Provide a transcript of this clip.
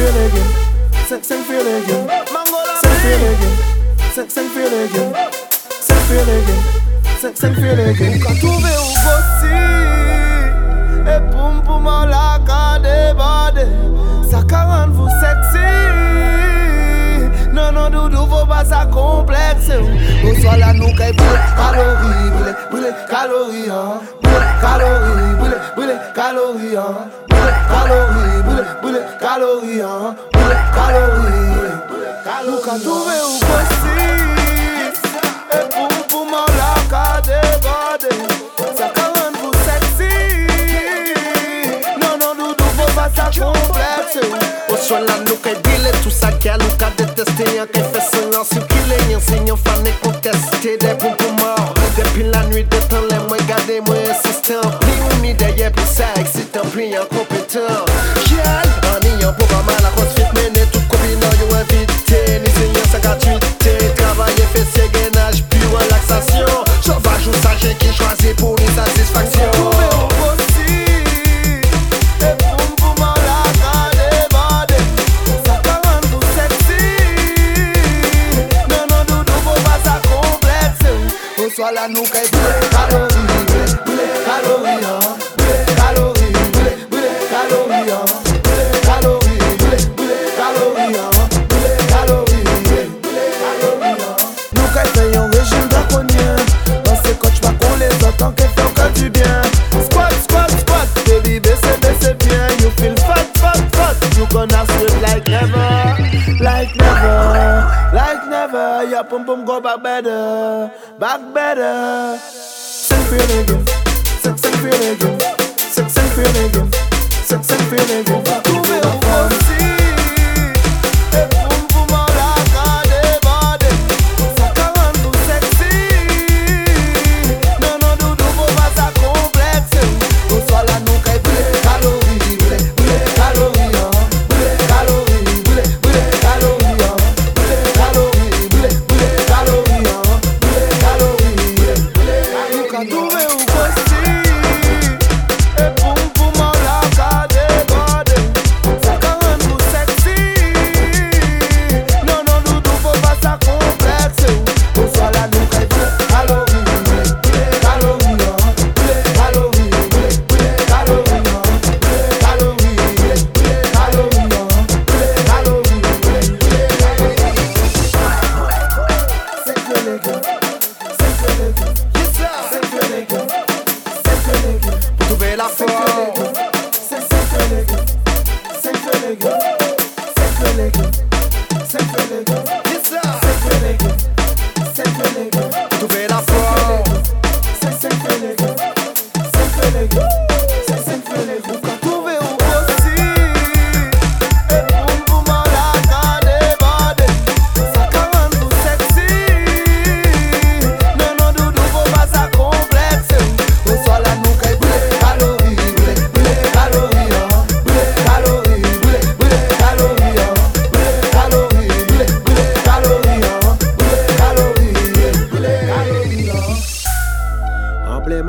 feel again. Sex and feel again. Sex feel again. Sex and feel again. Sex feel again. Sex and feel again. Nunca tuve un gossi. Et pum pum à la cade bade. Ça carane vous sexy. Non, non, doudou, faut pas ça complexe. Au soir là, nous, qu'elle brûle calories. Brûle, brûle calories, hein. Brûle calories. Calories hein. Brûle calories Brûle brûle calories hein. Brûle calories Nous ka trouver où bosser Et poum poum en la déborde Ça rend vous sexy. Non non doudou faut pas ça complexe soir là nous kay dile tout ça qu'elle ou ka détester Y'en kay Y'en c'est y'en fan et contester Des poum poum mort Depuis la nuit de temps les moins gardés moins insistants. Pli ou ni derrière puis ça excitant Puis incompétent Y'all en ayant pour pas mal à crossfit Mener tout copine y'ont invité Ni c'est y'en sa gratuité. Travail et fait ses gainages puis relaxation. Sauvage ou sage qui choisit pour Du bien. Squat squat squat Baby baissez baissez bien. You feel fat fat fat You gonna sweat like never Like never Like never. Your pum pum go back better back better. Send feeling again, send feeling again, send feeling again, send feeling again. Trouver la force